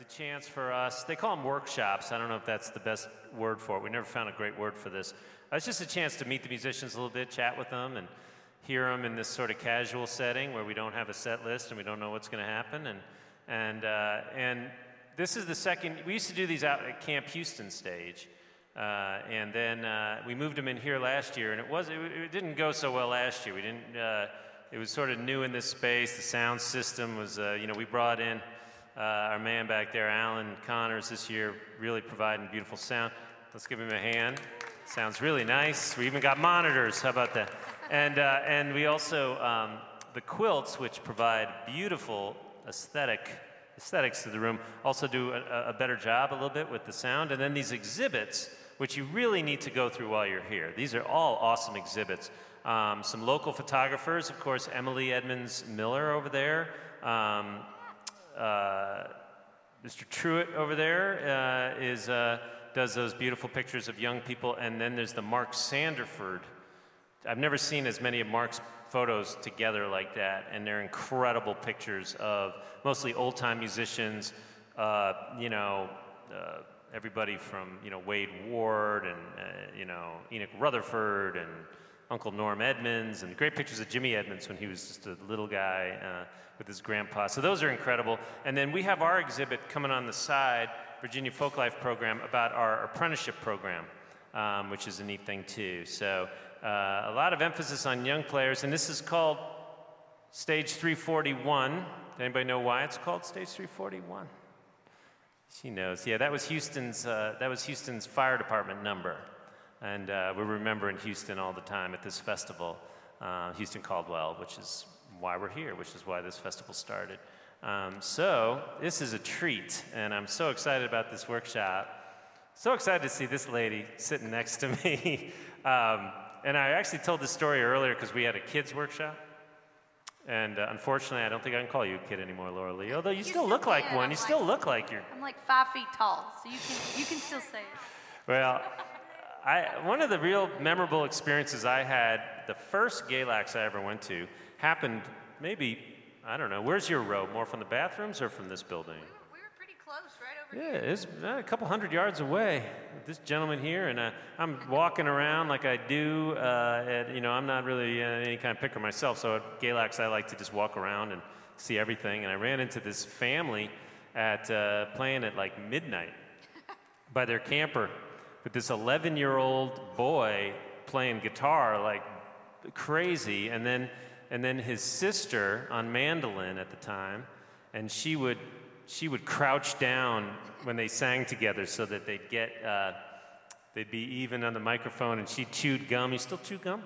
it's a chance for us. They call them workshops. I don't know if that's the best word for it. We never found a great word for this. Uh, it's just a chance to meet the musicians a little bit, chat with them, and hear them in this sort of casual setting where we don't have a set list and we don't know what's going to happen. And and uh, and this is the second. We used to do these out at Camp Houston stage. Uh, and then uh, we moved them in here last year, and it was it, it didn't go so well last year. We didn't. Uh, it was sort of new in this space. The sound system was, uh, you know, we brought in uh, our man back there, Alan Connors, this year, really providing beautiful sound. Let's give him a hand. Sounds really nice. We even got monitors. How about that? And uh, and we also um, the quilts, which provide beautiful aesthetic aesthetics to the room, also do a, a better job a little bit with the sound. And then these exhibits which you really need to go through while you're here. These are all awesome exhibits. Um, some local photographers, of course, Emily Edmonds Miller over there. Um, Mr. Truitt over there uh, is, uh, does those beautiful pictures of young people. And then there's the Mark Sanderford. I've never seen as many of Mark's photos together like that. And they're incredible pictures of mostly old time musicians, uh, you know uh, everybody from you know Wade Ward and uh, you know Enoch Rutherford and Uncle Norm Edmonds and great pictures of Jimmy Edmonds when he was just a little guy uh, with his grandpa. So those are incredible. And then we have our exhibit coming on the side, Virginia Folklife program, about our apprenticeship program, um, which is a neat thing too. So uh, a lot of emphasis on young players, and this is called Stage 341. Anybody know why it's called Stage 341? She knows. Yeah, that was Houston's. Uh, that was Houston's fire department number, and uh, we remember in Houston all the time at this festival, uh, Houston Caldwell, which is why we're here, which is why this festival started. Um, so this is a treat, and I'm so excited about this workshop. So excited to see this lady sitting next to me. um, and I actually told this story earlier because we had a kids workshop. And uh, unfortunately, I don't think I can call you a kid anymore, Laura Lee. Although you, you still, still, look like one. I'm you like, still look like you're. I'm like five feet tall, so you can you can still say it. Well, I, one of the real memorable experiences I had, the first Galax I ever went to, happened maybe I don't know. Where's your row? More from the bathrooms or from this building? We were, we were pretty close, right over here. yeah, it's uh, a couple hundred yards away. This gentleman here, and uh, I'm walking around like I do. Uh, at, you know, I'm not really uh, any kind of picker myself, so at Galax I like to just walk around and see everything. And I ran into this family at uh, playing at like midnight by their camper with this 11-year-old boy playing guitar like crazy, and then and then his sister on mandolin at the time, and she would she would crouch down when they sang together so that they'd get uh, they'd be even on the microphone and she chewed gum. You still chew gum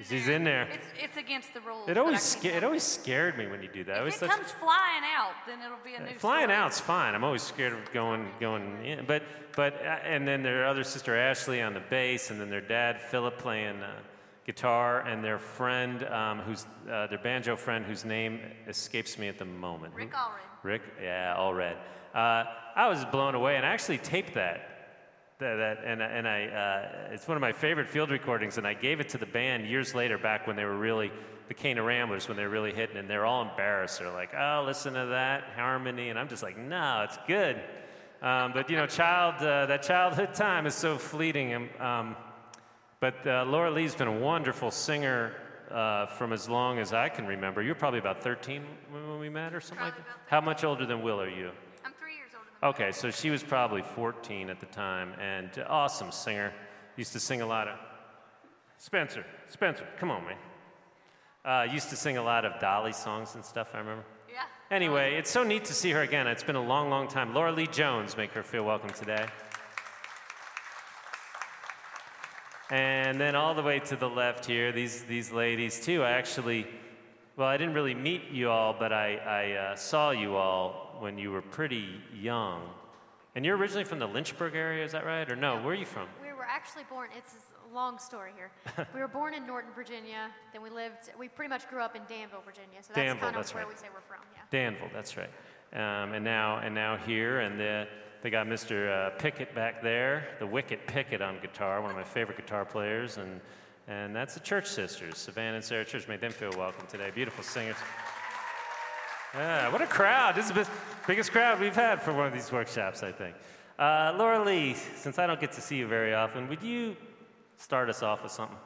it's in She's there. in there. It's, it's, against the rules. It always sca- it always scared me when you do that. If it, comes flying out, then it'll be a new. Flying story. out's fine. I'm always scared of going going in. But but uh, and then their other sister Ashley on the bass, and then their dad Philip playing uh, guitar, and their friend um, who's uh, their banjo friend whose name escapes me at the moment. Rick Allred. Rick, yeah, Allred. Uh, I was blown away, and I actually taped that. That, and, and I, uh, it's one of my favorite field recordings, and I gave it to the band years later, back when they were really the Cana Ramblers, when they were really hitting, and they're all embarrassed. They're like, "Oh, listen to that harmony," and I'm just like, "No, it's good." Um, but you know, child, uh, that childhood time is so fleeting. And, um, but uh, Laura Lee's been a wonderful singer uh, from as long as I can remember. You're probably about 13 when we met or something probably like that? How much older than Will are you? I'm three years older than Okay, so she was probably 14 at the time and awesome singer. Used to sing a lot of. Spencer, Spencer, come on, man. Uh, used to sing a lot of Dolly songs and stuff, I remember. Yeah. Anyway, it's so neat to see her again. It's been a long, long time. Laura Lee Jones, make her feel welcome today. And then all the way to the left here, these, these ladies too. I actually, well, I didn't really meet you all, but I, I uh, saw you all when you were pretty young. And you're originally from the Lynchburg area, is that right? Or no, where are you from? We were actually born, it's a long story here. we were born in Norton, Virginia. Then we lived, we pretty much grew up in Danville, Virginia. So that's Danville, kind of that's where right. we say we're from, yeah. Danville, that's right. Um, and now, and now here, and the, they got Mr. Uh, Pickett back there, the Wicked Pickett on guitar, one of my favorite guitar players, and, and that's the Church Sisters, Savannah and Sarah Church. Made them feel welcome today. Beautiful singers. Yeah, what a crowd. This is the biggest crowd we've had for one of these workshops, I think. Uh, Laura Lee, since I don't get to see you very often, would you start us off with something?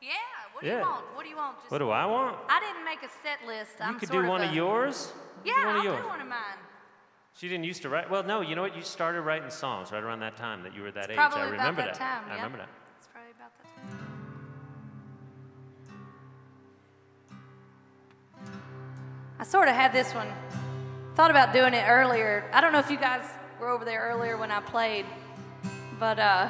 Yeah. What do Yeah. you want? What do you want? Just, What do I want? I didn't make a set list. You I'm could do one a, of yours. Yeah, do I'll of yours. do one of mine. She didn't used to write. Well, no, you know what? You started writing songs right around that time that you were that age. Probably I about remember that time. I remember that. It's probably about that time. I sort of had this one. Thought about doing it earlier. I don't know if you guys were over there earlier when I played, but uh,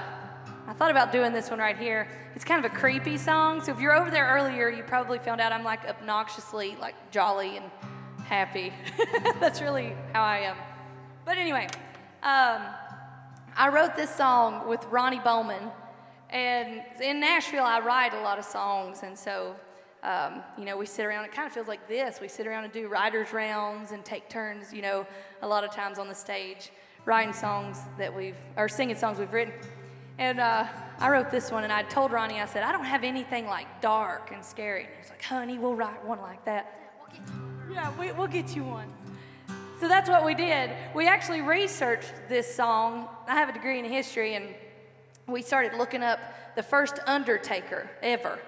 I thought about doing this one right here. It's kind of a creepy song, so if you're over there earlier, you probably found out I'm like obnoxiously like jolly and happy. That's really how I am. But anyway, um, I wrote this song with Ronnie Bowman, and in Nashville, I write a lot of songs, and so um, you know we sit around. It kind of feels like this. We sit around and do writers' rounds and take turns. You know, a lot of times on the stage, writing songs that we've or singing songs we've written. And uh, I wrote this one, and I told Ronnie, I said, I don't have anything like dark and scary. And he's like, Honey, we'll write one like that. Yeah, we, we'll get you one. So that's what we did. We actually researched this song. I have a degree in history, and we started looking up the first Undertaker ever.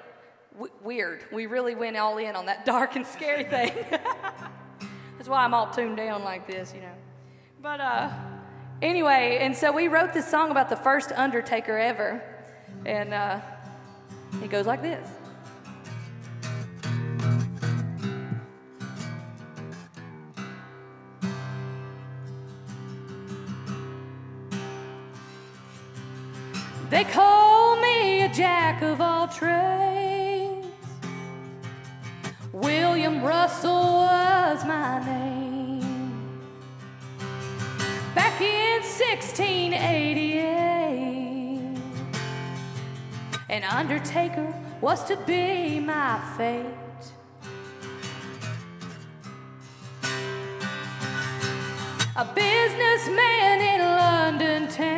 W- weird. We really went all in on that dark and scary thing. that's why I'm all tuned down like this, you know. But uh, anyway, and so we wrote this song about the first Undertaker ever, and uh, it goes like this. They call me a jack of all trades. William Russell was my name. Back in 1688, an undertaker was to be my fate. A businessman in London town.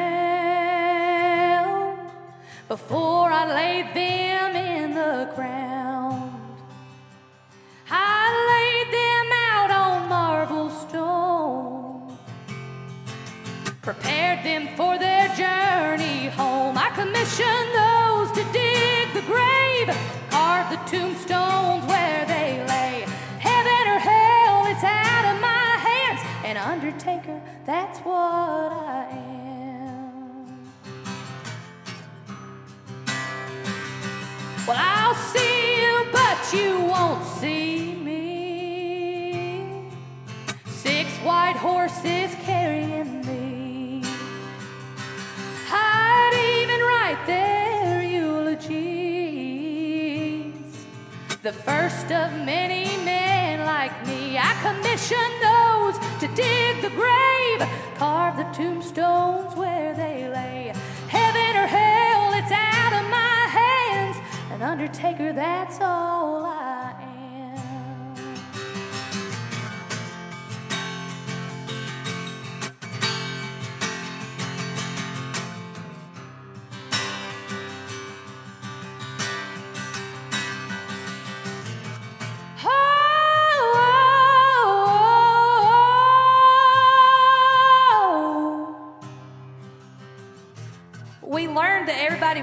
Before I laid them in the ground, them for their journey home. I commissioned those to dig the grave, carve the tombstones where they lay. Heaven or hell, it's out of my hands. An undertaker, that's what I am. Well, I'll see you, but you won't see me. Six white horses carrying The first of many men like me. I commissioned those to dig the grave, carve the tombstones where they lay. Heaven or hell, it's out of my hands. An undertaker, that's all I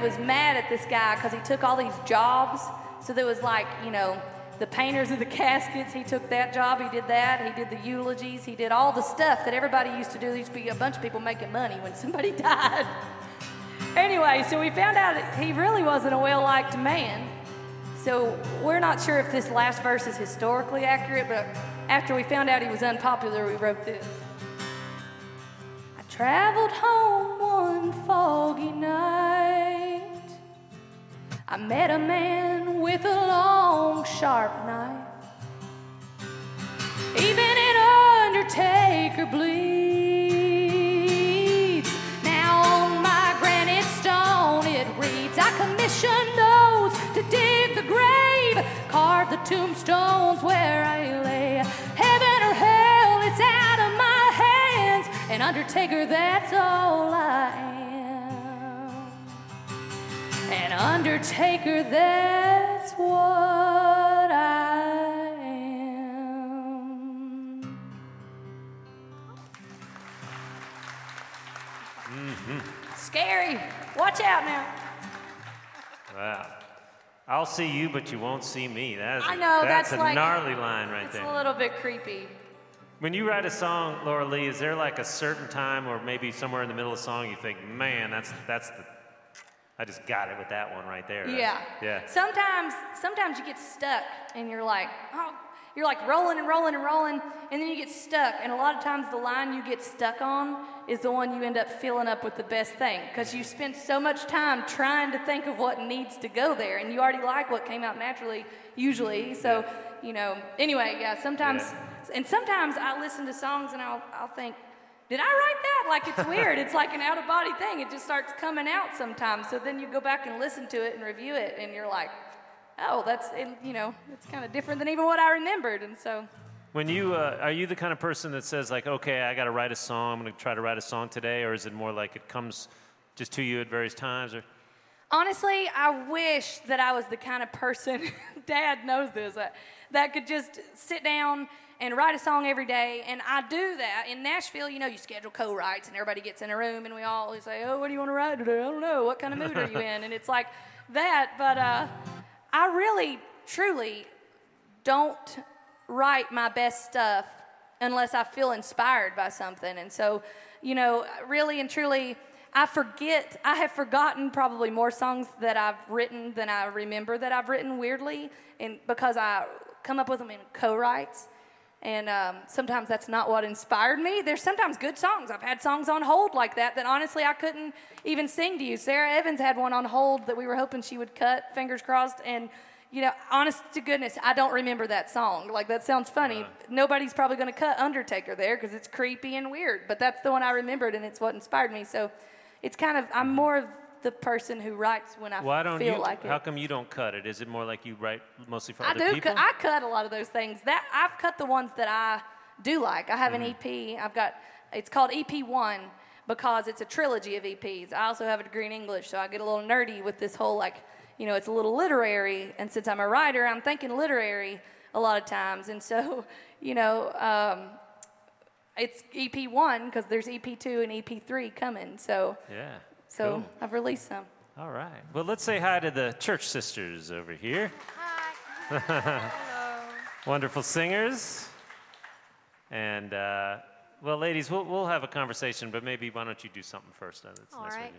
was mad at this guy because he took all these jobs. So there was like, you know, the painters of the caskets, he took that job, he did that, he did the eulogies, he did all the stuff that everybody used to do. There used to be a bunch of people making money when somebody died. Anyway, so we found out he really wasn't a well liked man. So we're not sure if this last verse is historically accurate, but after we found out he was unpopular, we wrote this. I traveled home one foggy night. I met a man with a long, sharp knife. Even an undertaker bleeds. Now on my granite stone it reads, I commissioned those to dig the grave, carve the tombstones where I lay. Heaven or hell, it's out of my hands. An undertaker, that's all I am an undertaker, that's what I am. Mm-hmm. Scary. Watch out now. Wow. I'll see you, but you won't see me. That is, I know, that's, that's a like, gnarly line right there. It's a little bit creepy. When you write a song, Laura Lee, is there like a certain time or maybe somewhere in the middle of the song you think, man, that's, that's the I just got it with that one right there. Yeah. Yeah. Sometimes, sometimes you get stuck and you're like, oh, you're like rolling and rolling and rolling, and then you get stuck. And a lot of times, the line you get stuck on is the one you end up filling up with the best thing because you spend so much time trying to think of what needs to go there, and you already like what came out naturally, usually. So, you know, anyway, yeah. Sometimes, and sometimes I listen to songs and I'll, I'll think. Did I write that? Like it's weird. it's like an out of body thing. It just starts coming out sometimes. So then you go back and listen to it and review it, and you're like, oh, that's it, you know, it's kind of different than even what I remembered. And so, When you uh, are you the kind of person that says like, okay, I got to write a song. I'm going to try to write a song today, or is it more like it comes just to you at various times? Or honestly, I wish that I was the kind of person. Dad knows this. uh, that could just sit down and write a song every day. And I do that. In Nashville, you know, you schedule co writes and everybody gets in a room and we all say, Oh, what do you want to write today? I don't know. What kind of mood are you in? And it's like that. But uh, I really, truly don't write my best stuff unless I feel inspired by something. And so, you know, really and truly, I forget, I have forgotten probably more songs that I've written than I remember that I've written weirdly, and because I come up with them in co writes. And um, sometimes that's not what inspired me. There's sometimes good songs. I've had songs on hold like that that honestly I couldn't even sing to you. Sara Evans had one on hold that we were hoping she would cut, fingers crossed. And, you know, honest to goodness, I don't remember that song. Like, that sounds funny. Nobody's probably going to cut Undertaker there because it's creepy and weird. But that's the one I remembered and it's what inspired me. So it's kind of, I'm more of the person who writes when I why don't feel you? like it. how come you don't cut it? Is it more like you write mostly for I other do. people? Cut, I cut a lot of those things. That I've cut the ones that I do like. I have Mm-hmm. an EP. I've got. It's called EP One because it's a trilogy of EPs. I also have a degree in English, so I get a little nerdy with this whole like, you know, it's a little literary. And since I'm a writer, I'm thinking literary a lot of times. And so, you know, um, it's EP One because there's EP Two and EP Three coming. So, yeah. So cool. I've released some. All right. Well, let's say hi to the church sisters over here. Hi. Wonderful singers. And, uh, well, ladies, we'll, we'll have a conversation, but maybe why don't you do something first? That's All nice right.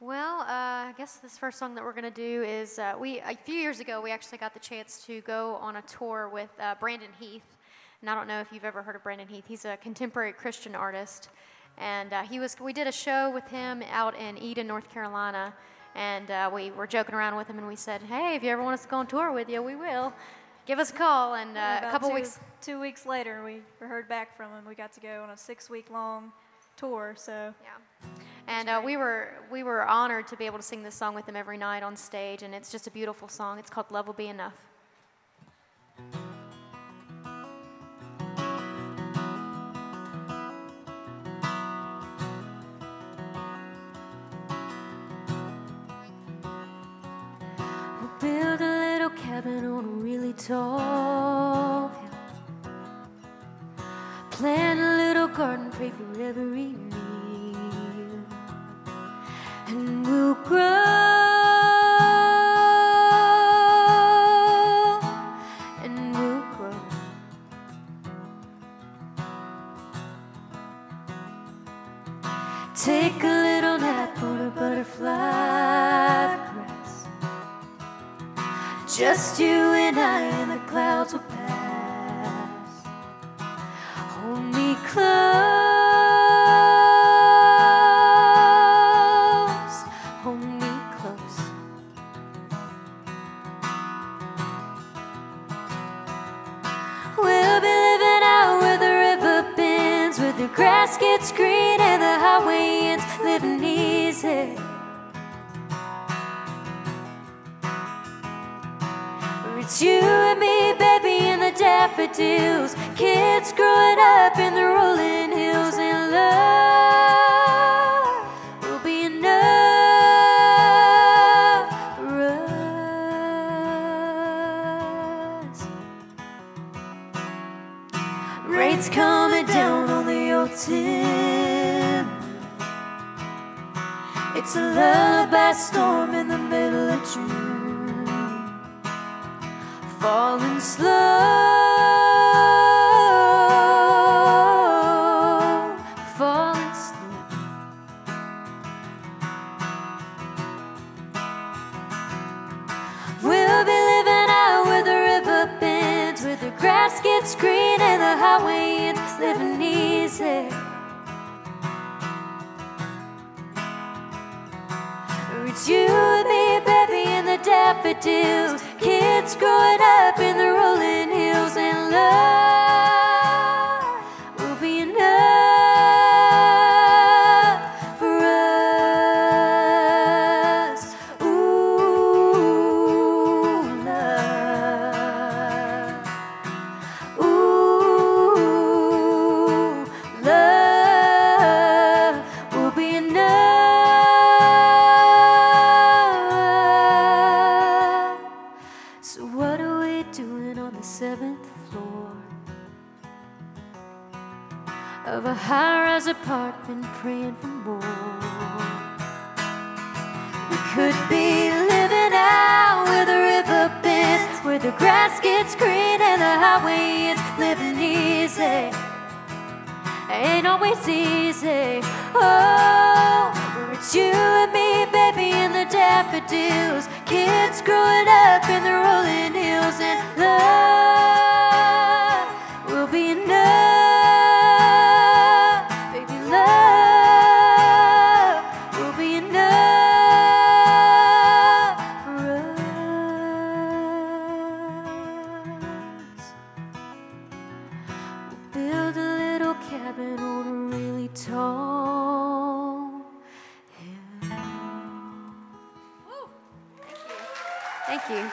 Well, uh, I guess this first song that we're going to do is uh, we a few years ago we actually got the chance to go on a tour with uh, Brandon Heath, and I don't know if you've ever heard of Brandon Heath. He's a contemporary Christian artist, and uh, he was we did a show with him out in Eden, North Carolina, and uh, we were joking around with him, and we said, "Hey, if you ever want us to go on tour with you, we will. Give us a call." And uh, a couple two, weeks Two weeks later, we heard back from him. We got to go on a six-week-long tour. So Yeah. And uh, we were we were honored to be able to sing this song with him every night on stage, and it's just a beautiful song. It's called "Love Will Be Enough." Cabin on really tall. Plant a little garden, pray for every meal. And we'll grow. Daffodils. Kids growing up in the rolling hills, gets green and the highway ends, living easy. Ain't always easy. Oh, it's you and me, baby, and the daffodils. Kids growing up in the rolling hills, and love Thank you.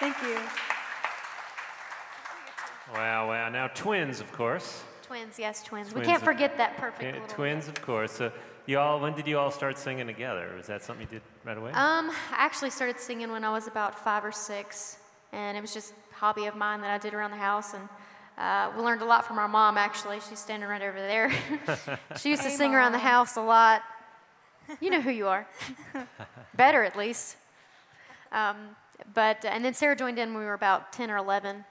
Thank you. Wow, wow. Now, twins, of course. Twins, yes, twins. we can't forget that perfect Yeah, little twins, of course. So, you all, when did you all start singing together? Was that something you did right away? Um, I actually started singing when I was about five or six, and it was just a hobby of mine that I did around the house. And uh, we learned a lot from our mom. Actually, she's standing right over there. she used to Hey, sing around the house a lot. You know who you are. Better at least. Um, but and then Sarah joined in when we were about ten or eleven,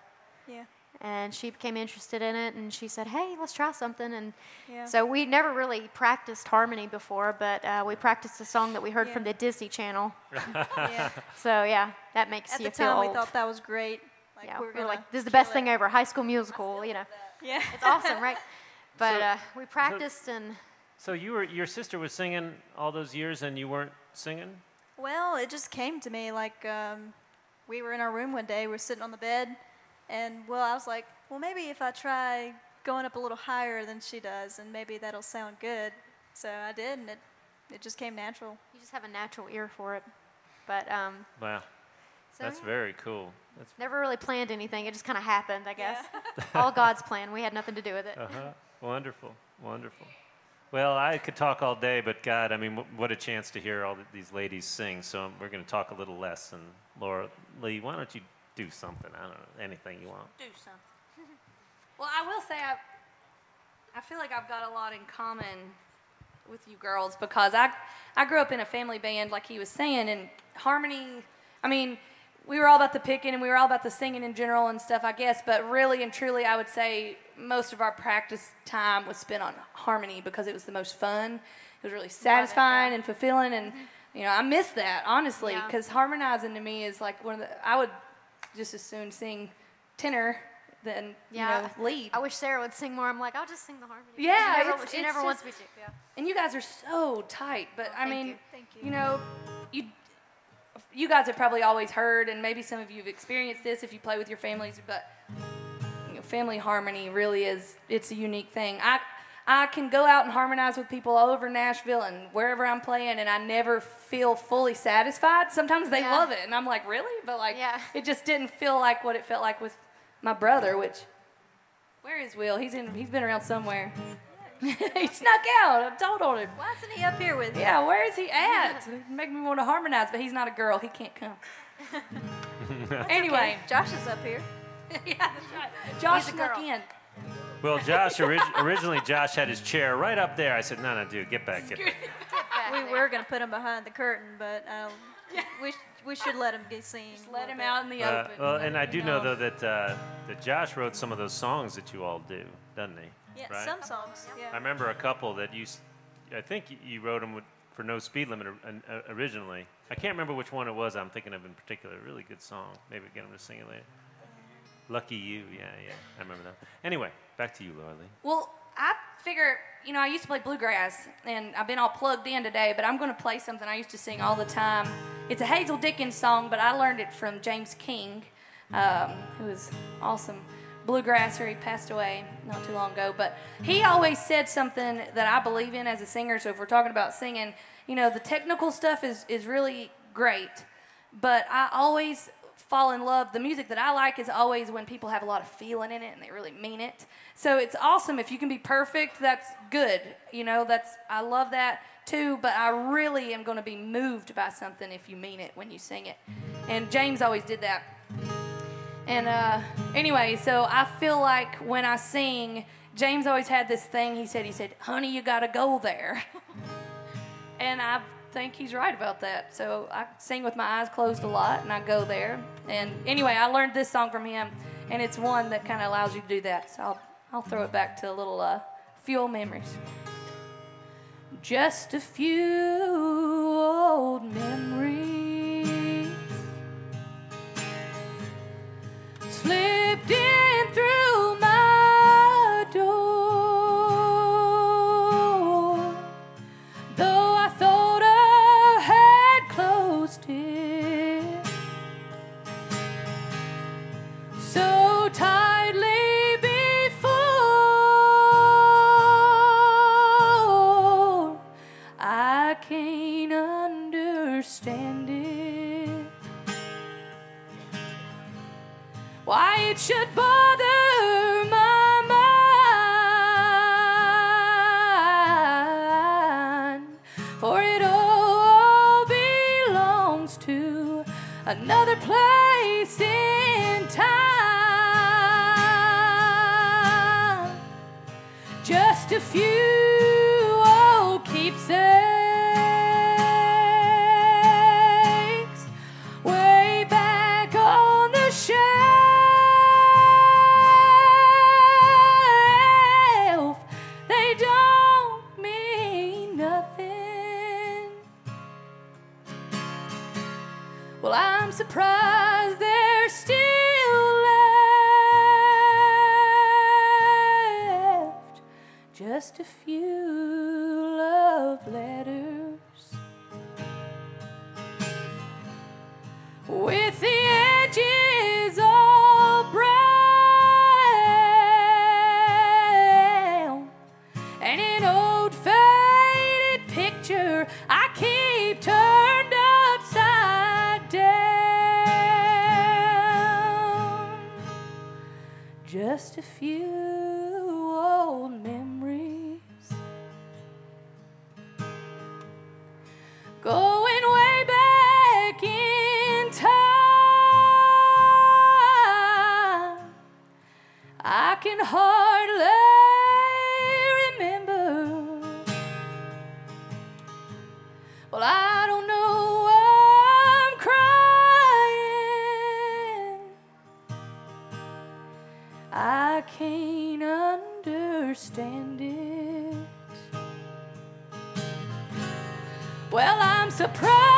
Yeah. and she became interested in it, and she said, "Hey, let's try something." And Yeah. so we never really practiced harmony before, but uh, we practiced a song that we heard Yeah. from the Disney Channel. yeah. So yeah, that makes At you the feel time, old. we thought that was great. Like, yeah, we we were were like, this is the best it. thing ever. High School Musical, you know, Yeah. it's awesome, right? But So- uh, we practiced and so, you were, your sister was singing all those years and you weren't singing? Well, it just came to me like um, we were in our room one day, we were sitting on the bed, and well, I was like, well, maybe if I try going up a little higher than she does, and maybe that'll sound good. So I did, and it, it just came natural. you just have a natural ear for it. But um, Wow. so That's yeah, very cool. That's never really planned anything. It just kind of happened, I guess. All God's plan. We had nothing to do with it. uh-huh. wonderful, wonderful. Well, I could talk all day, but God, I mean, wh- what a chance to hear all th- these ladies sing. So we're going to talk a little less. And Laura Lee, why don't you do something? I don't know, anything you want. do something. well, I will say I, I feel like I've got a lot in common with you girls because I, I grew up in a family band, like he was saying, and harmony. I mean, we were all about the picking and we were all about the singing in general and stuff, I guess. But really and truly, I would say most of our practice time was spent on harmony because it was the most fun. It was really satisfying and fulfilling, and mm-hmm. you know, I miss that honestly Yeah. because harmonizing to me is like one of the. I would just as soon sing tenor than Yeah, you know lead. I wish Sarah would sing more. I'm like, I'll just sing the harmony. Yeah, she never, it's- she it's never wants just- me to. Yeah. and you guys are so tight. But oh, I thank mean, you. you know, you you guys have probably always heard, and maybe some of you have experienced this if you play with your families. But you know, family harmony really is it's a unique thing. I I can go out and harmonize with people all over Nashville and wherever I'm playing, and I never feel fully satisfied. Sometimes they Yeah. love it, and I'm like, really? But like, Yeah. it just didn't feel like what it felt like with my brother. Which, where is Will? He's in. He's been around somewhere. he snuck out. I'm told on him. Why isn't he up here with you? Yeah, where is he at? Make me want to harmonize, but he's not a girl. He can't come. anyway, Josh is up here. yeah, that's right. Josh He's a snuck girl. in. Well, Josh, orig- originally Josh had his chair right up there. I said, no, no, dude, get back, get back. we were going to put him behind the curtain, but um, we, sh- we should let him get seen. Just let him bit. out in the Uh, open. well, and I do you know though that uh, that Josh wrote some of those songs that you all do, doesn't he? Yeah, right? some songs. Yeah. I remember a couple that you, I think you wrote them with, for no speed limit uh, originally. I can't remember which one it was. I'm thinking of in particular. A really good song. Maybe get him to sing it later. Lucky you, yeah, yeah. I remember that. Anyway, back to you, Laura Lee. Well, I figure, you know, I used to play bluegrass, and I've been all plugged in today, but I'm going to play something I used to sing all the time. It's a Hazel Dickens song, but I learned it from James King, um, who was awesome bluegrasser. He passed away not too long ago, but he always said something that I believe in as a singer. So if we're talking about singing, you know, the technical stuff is, is really great, but I always fall in love. The music that I like is always when people have a lot of feeling in it and they really mean it. So it's awesome if you can be perfect. That's good. You know, that's I love that too. But I really am going to be moved by something if you mean it when you sing it. And James always did that. And uh, anyway, so I feel like when I sing, James always had this thing. He said, he said, "Honey, you got to go there." and I think he's right about that. So I sing with my eyes closed a lot, and I go there. And anyway, I learned this song from him, and it's one that kind of allows you to do that. So I'll, I'll throw it back to a little uh, fuel memories. Just a few old memories slipped in through my should bother understand it. Well, I'm surprised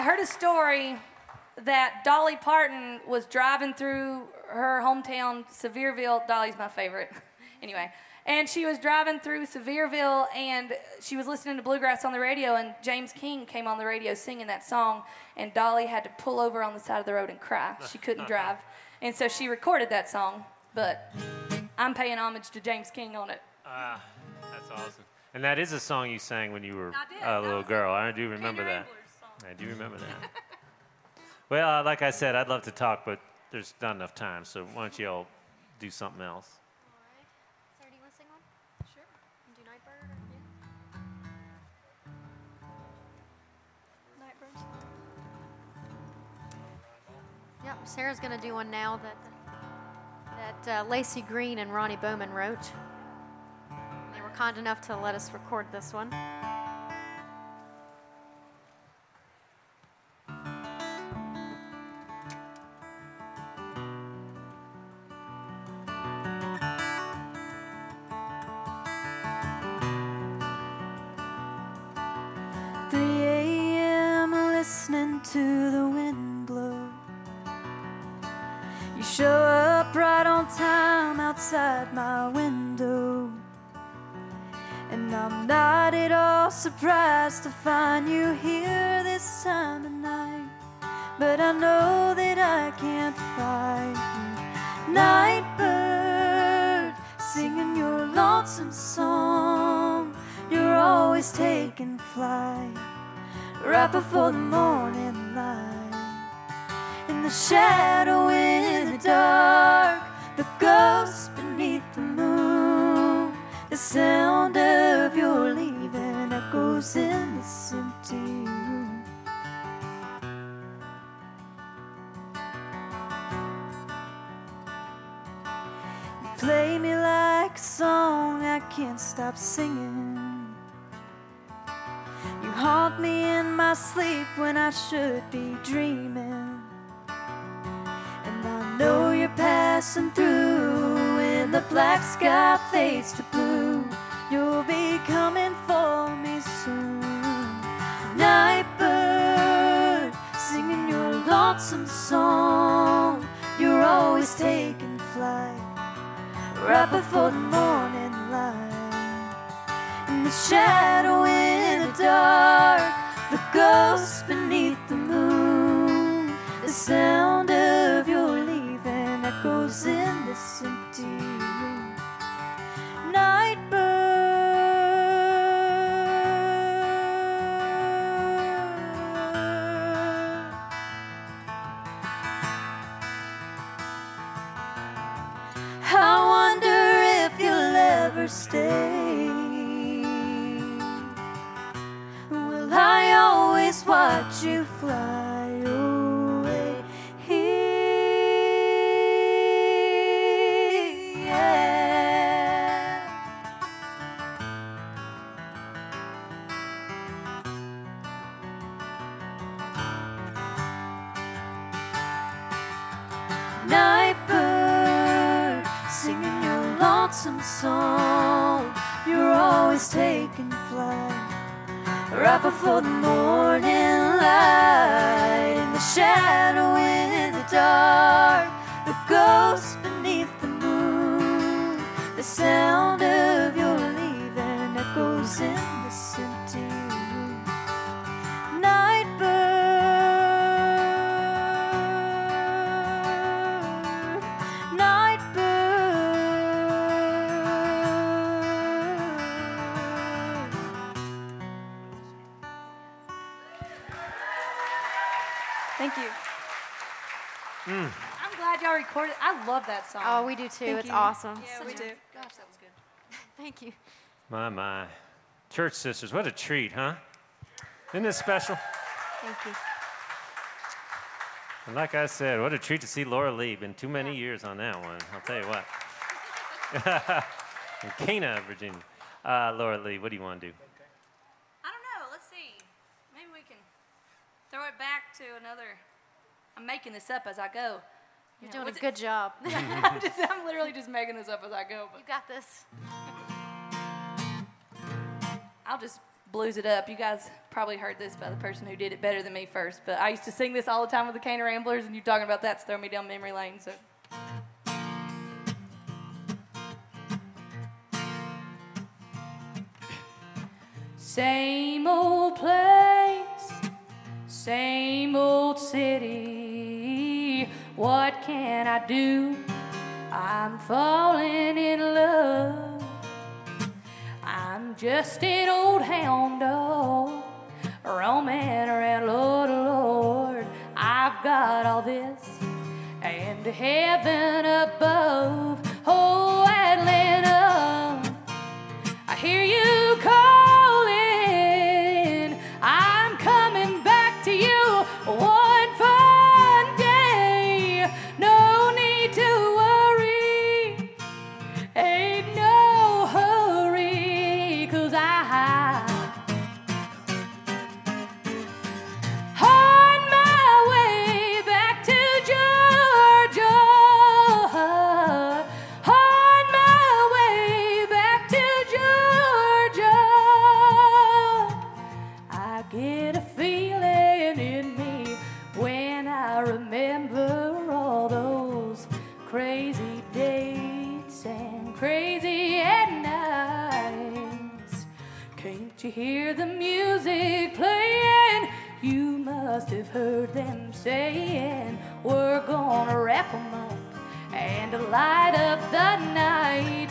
I heard a story that Dolly Parton was driving through her hometown, Sevierville. Dolly's my favorite. anyway, and she was driving through Sevierville and she was listening to bluegrass on the radio, and James King came on the radio singing that song, and Dolly had to pull over on the side of the road and cry. She couldn't drive. And so she recorded that song, but I'm paying homage to James King on it. Ah, that's awesome. And that is a song you sang when you were a little girl. I do remember that. I do remember that. well, uh, like I said, I'd love to talk, but there's not enough time. So why don't you all do something else? To. Yep. Sarah's gonna do one now that that uh, Lacey Green and Ronnie Bowman wrote. They were kind enough to let us record this one. Right before the morning light. In the shadow, in the dark, the ghost beneath the moon. The sound of your leaving echoes in this empty room. You play me like a song I can't stop singing. Haunt me in my sleep when I should be dreaming. And I know you're passing through when the black sky fades to blue. You'll be coming for me soon. Nightbird, singing your lonesome song. You're always taking flight right before the morning the shadow, in the dark, the ghost beneath the moon. The sound of your leaving echoes in this empty room. Nightbird. I wonder if you'll ever stay. Always watch you fly away? Yeah. Singing your lonesome song. You're always taking flight right before the morning light. In the shadow, in the dark, the ghost recorded. I love that song. Oh, we do too. Thank it's you. awesome. Yeah, we do. Gosh, that was good. Thank you. My, my. Church sisters, what a treat, huh? Isn't this special? Thank you. And like I said, what a treat to see Laura Lee. Been too many years on that one. I'll tell you what. In Cana, Virginia. Uh, Laura Lee, what do you want to do? I don't know. Let's see. Maybe we can throw it back to another. I'm making this up as I go. You're Yeah, doing a what's it- good job. I'm, just, I'm literally just making this up as I go. But got this. I'll just blues it up. You guys probably heard this by the person who did it better than me first, but I used to sing this all the time with the Cane Ramblers, and you talking about that's throwing me down memory lane. So. Same old place, same old city. Can I do? I'm falling in love. I'm just an old hound dog, roaming around, Lord, Lord. I've got all this and heaven above. Hear the music playing? You must have heard them saying, We're gonna wrap 'em up and light up the night.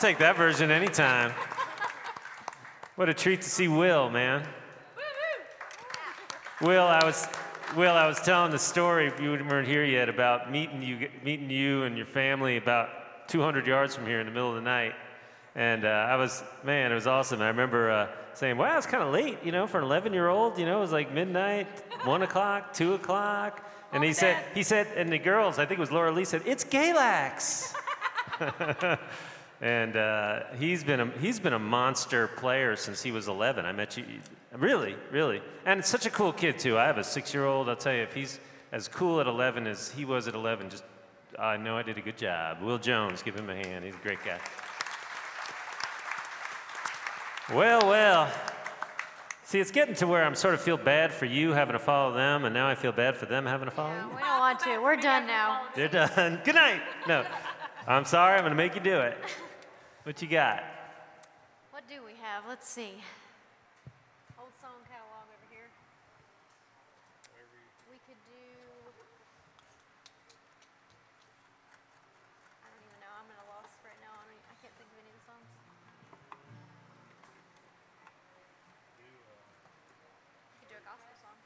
Take that version anytime. What a treat to see Will, man. Will, I was, Will, I was telling the story if you weren't here yet about meeting you, meeting you and your family about 200 yards from here in the middle of the night, and uh, I was, man, it was awesome. I remember uh, saying, "Wow, it's kind of late, you know, for an 11-year-old. You know, it was like midnight, one o'clock, two o'clock." And he said, he said, and the girls, I think it was Laura Lee, said, "It's Galax." and uh, he's been a, he's been a monster player since he was 11. I met you, really, really, and such a cool kid too. I have a six-year-old. I'll tell you, if he's as cool at 11 as he was at 11, just I know I did a good job. Will Jones, give him a hand. He's a great guy. Well, well. See, it's getting to where I'm sort of feel bad for you having to follow them, and now I feel bad for them having to follow No, you. we don't want to. We're done now. They're done. Good night. No, I'm sorry. I'm going to make you do it. What you got? What do we have? Let's see. Old song catalog over here. We could do. I don't even know. I'm at a loss right now. I, e- I can't think of any of the songs. We could do a gospel song.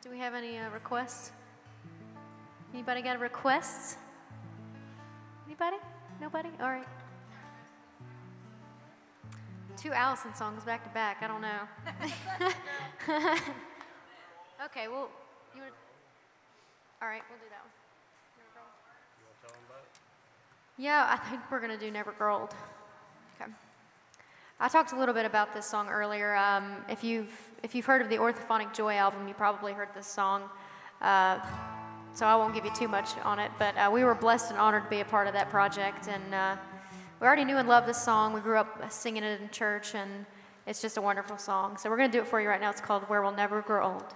Do we have any uh, requests? Anybody got requests? Anybody? Nobody? All right. Two Allison songs back to back. I don't know. okay, well, you want All right, we'll do that one. Yeah, I think we're gonna do Never Old. Okay. I talked a little bit about this song earlier. Um, if you've if you've heard of the Orthophonic Joy album, you probably heard this song. Uh, so I won't give you too much on it, but uh, we were blessed and honored to be a part of that project, and uh, we already knew and loved this song. We grew up singing it in church, and it's just a wonderful song. So we're going to do it for you right now. It's called "Where We'll Never Grow Old."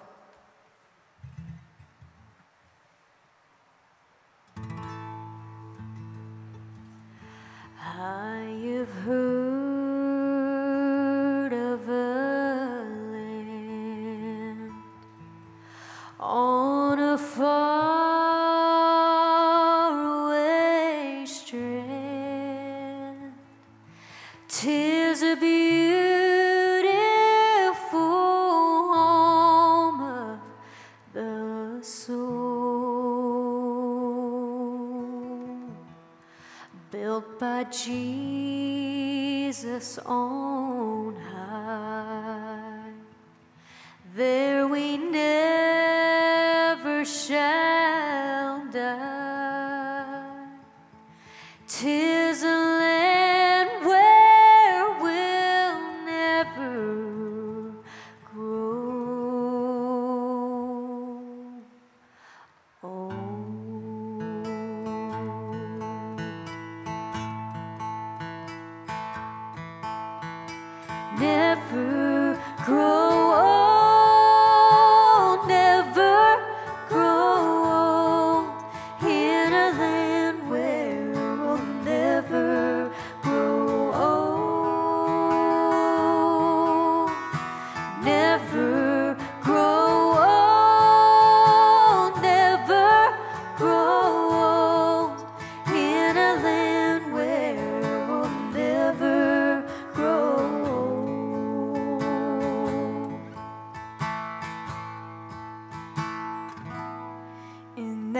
On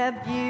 In that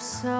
All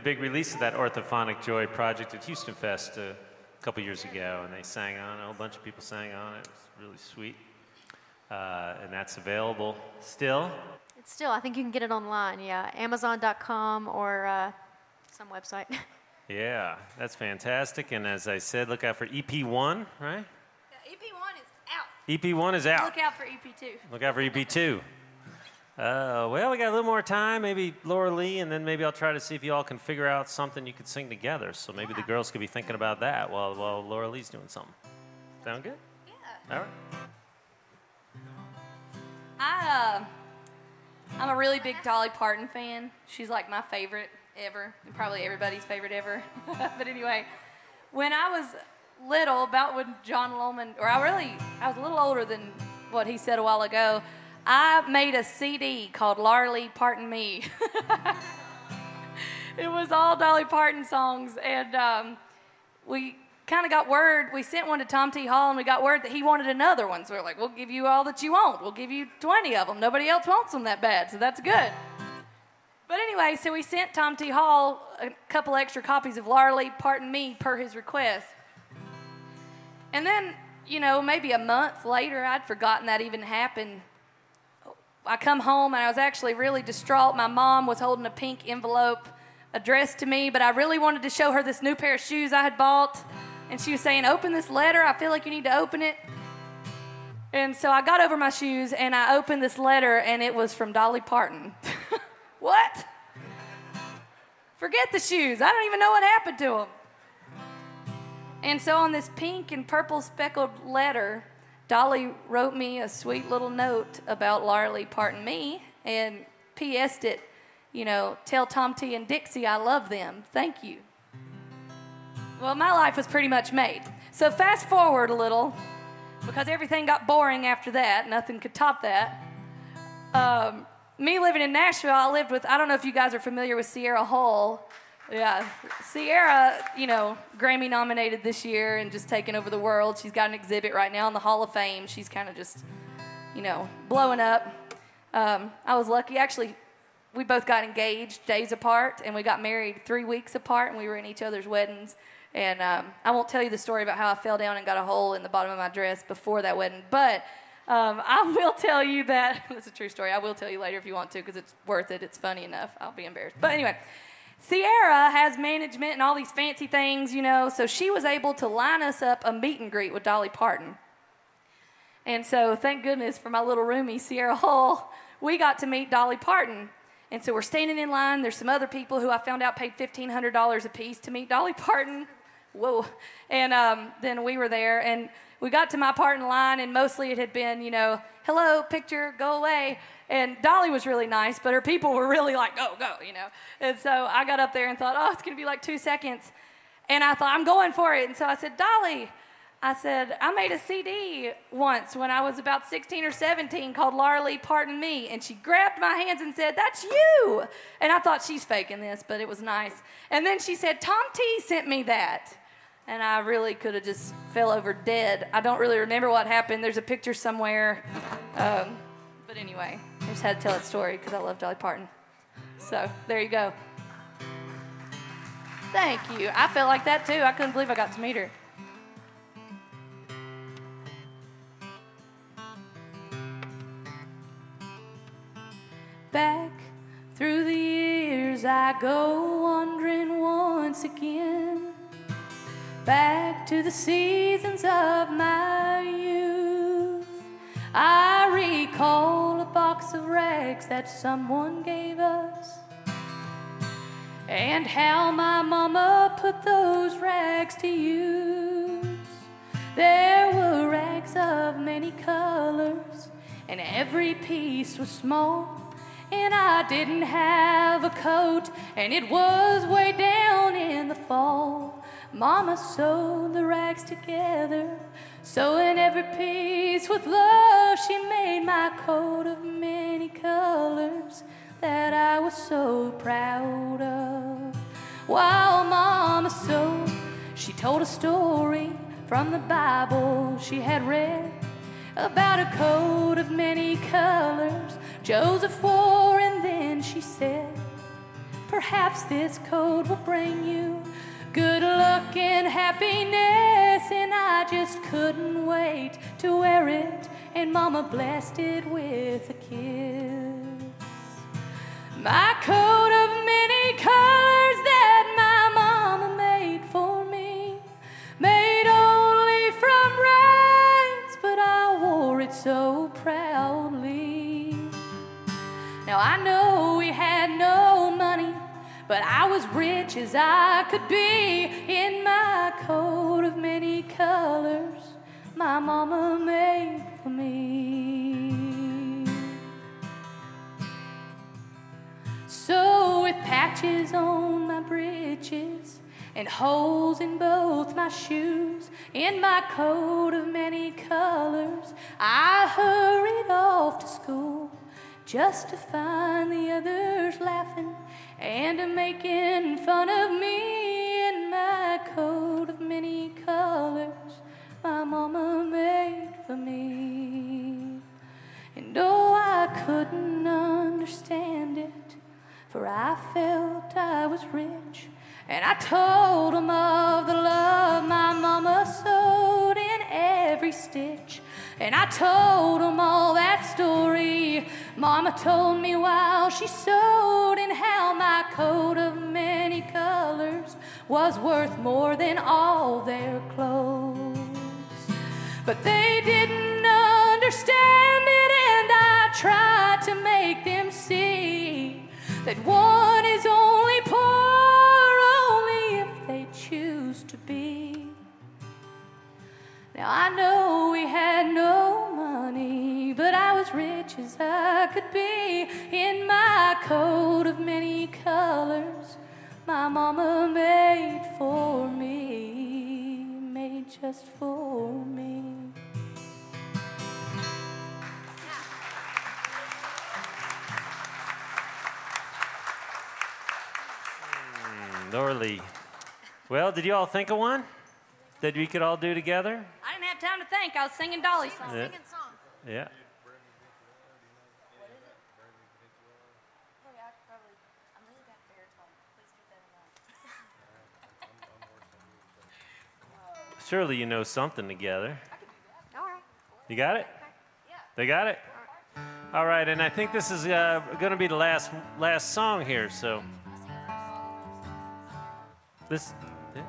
the big release of that Orthophonic Joy project at Houston Fest a couple years ago, and they sang on it. A whole bunch of people sang on it. It was really sweet. Uh, and that's available still. It's still, I think you can get it online. Yeah, Amazon.com or uh, some website. Yeah, that's fantastic. And as I said, look out for EP1, right? EP1 is out. EP1 is out. Look out for E EP2. Look out for EP2. Uh, well, we got a little more time. Maybe Laura Lee, and then maybe I'll try to see if you all can figure out something you could sing together. So maybe the girls could be thinking about that while, while Laura Lee's doing something. Sound good? Yeah. All right. I, uh, I'm a really big Dolly Parton fan. She's like my favorite ever, and probably everybody's favorite ever. but anyway, when I was little, about when John Lohman, or I really, I was a little older than what he said a while ago. I made a CD called Larly Parton Me. it was all Dolly Parton songs, and um, we kind of got word. We sent one to Tom T. Hall, and we got word that he wanted another one. So we're like, "We'll give you all that you want. We'll give you 20 of them. Nobody else wants them that bad, so that's good." But anyway, so we sent Tom T. Hall a couple extra copies of Larly Pardon Me, per his request. And then, you know, maybe a month later, I'd forgotten that even happened. I come home and I was actually really distraught. My mom was holding a pink envelope addressed to me, but I really wanted to show her this new pair of shoes I had bought. And she was saying, Open this letter. I feel like you need to open it. And so I got over my shoes and I opened this letter, and it was from Dolly Parton. what? Forget the shoes. I don't even know what happened to them. And so on this pink and purple speckled letter, Dolly wrote me a sweet little note about Larley Parton Me and PS'd it, you know, tell Tom T and Dixie I love them. Thank you. Well, my life was pretty much made. So fast forward a little, because everything got boring after that. Nothing could top that. Um, me living in Nashville, I lived with, I don't know if you guys are familiar with Sierra Hull. Yeah, Sierra, you know, Grammy nominated this year and just taking over the world. She's got an exhibit right now in the Hall of Fame. She's kind of just, you know, blowing up. Um, I was lucky. Actually, we both got engaged days apart, and we got married three weeks apart, and we were in each other's weddings. And um, I won't tell you the story about how I fell down and got a hole in the bottom of my dress before that wedding, but um, I will tell you that that's a true story. I will tell you later if you want to because it's worth it. It's funny enough. I'll be embarrassed. But anyway, Sierra has management and all these fancy things, you know, so she was able to line us up a meet and greet with Dolly Parton. And so, thank goodness for my little roomie, Sierra Hull, we got to meet Dolly Parton. And so, we're standing in line. There's some other people who I found out paid $1,500 a piece to meet Dolly Parton. Whoa. And um, then we were there, and we got to my part in line, and mostly it had been, you know, hello, picture, go away. And Dolly was really nice, but her people were really like, go, go, you know. And so I got up there and thought, oh, it's going to be like two seconds. And I thought, I'm going for it. And so I said, Dolly, I said, I made a CD once when I was about 16 or 17 called Laura Lee Pardon Me. And she grabbed my hands and said, That's you. And I thought she's faking this, but it was nice. And then she said, Tom T sent me that. And I really could have just fell over dead. I don't really remember what happened. There's a picture somewhere. Um, but anyway, I just had to tell that story because I love Dolly Parton. So there you go. Thank you. I felt like that too. I couldn't believe I got to meet her. Back through the years, I go wandering once again. Back to the seasons of my youth. I recall of rags that someone gave us. And how my mama put those rags to use. There were rags of many colors, and every piece was small. And I didn't have a coat, and it was way down in the fall. Mama sewed the rags together, sewing every piece with love. She made my coat of many colors that I was so proud of. While Mama sewed, she told a story from the Bible she had read about a coat of many colors Joseph wore, and then she said, Perhaps this coat will bring you good luck and happiness. And I just couldn't wait to wear it, and Mama blessed it with a kiss. My coat of many colors that my mama made for me, made only from rags, but I wore it so proudly. Now I know we had no money, but I was rich as I could be in my coat of many colors my mama made for me. So, with patches on my breeches and holes in both my shoes, in my coat of many colors, I hurried off to school just to find the others laughing and making fun of me in my coat of many colors my mama made for me. And oh, I couldn't understand it, for I felt I was rich. And I told them of the love my mama sewed in every stitch. And I told them all that story Mama told me while she sewed, and how my coat of many colors was worth more than all their clothes. But they didn't understand it, and I tried to make them see that one is only poor only if they choose to be. Now I know we had no money, but I was rich as I could be in my coat of many colors. My mama made for me, made just for me. Hmm, Laura Lee. Well, did you all think of one that we could all do together? I didn't have time to think. I was singing Dolly songs. Yeah. Yeah. Surely you know something together. All right. You got it? They got it? All right, and I think this is uh, going to be the last last song here, so. This. yeah.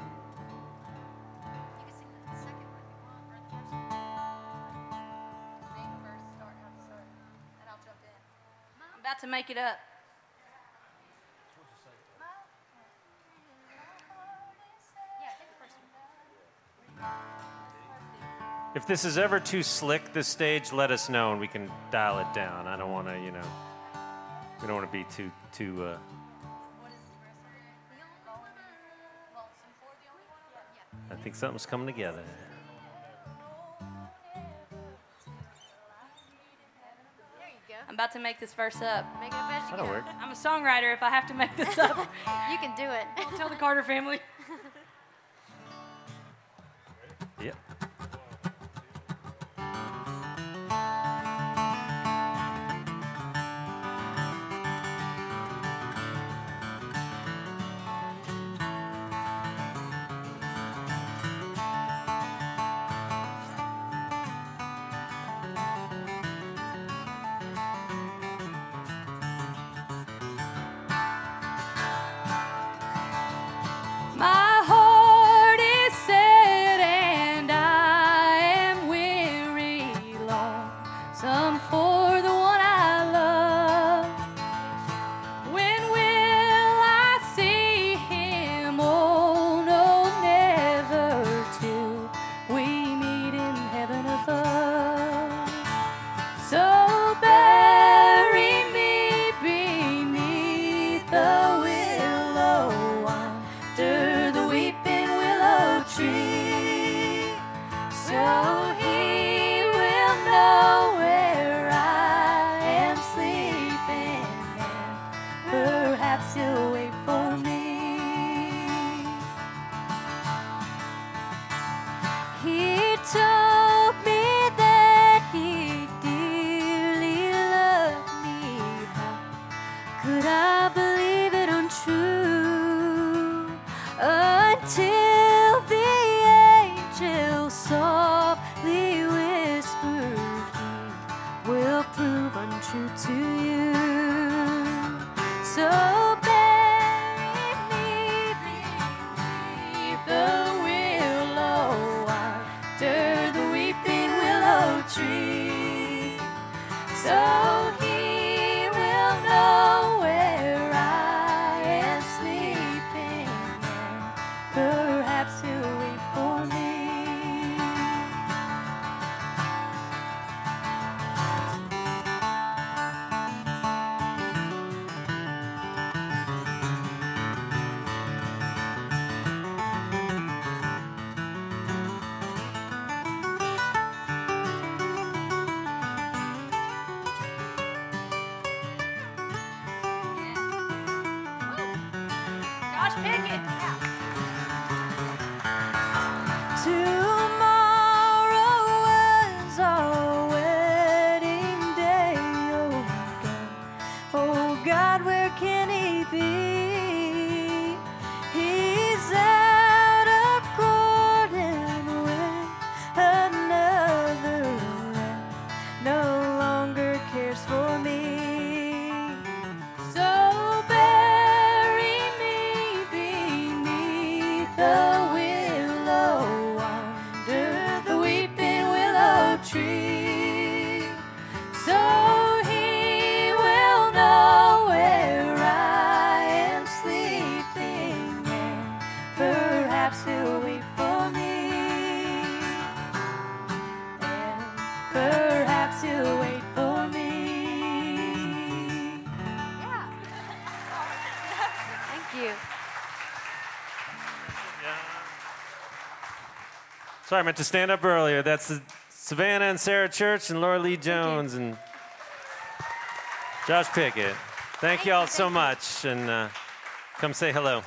I'm about to make it up. If this is ever too slick, this stage, let us know and we can dial it down. I don't want to, you know, we don't want to be too, too. Uh... I think something's coming together. There you go. I'm about to make this verse up. Make it up as you That'll go. work. I'm a songwriter if I have to make this up. You can do it. Tell the Carter family. Sorry, I meant to stand up earlier. That's Savannah and Sarah Church and Laura Lee Jones and Josh Pickett. Thank, Thank you all so much, and uh, come say hello.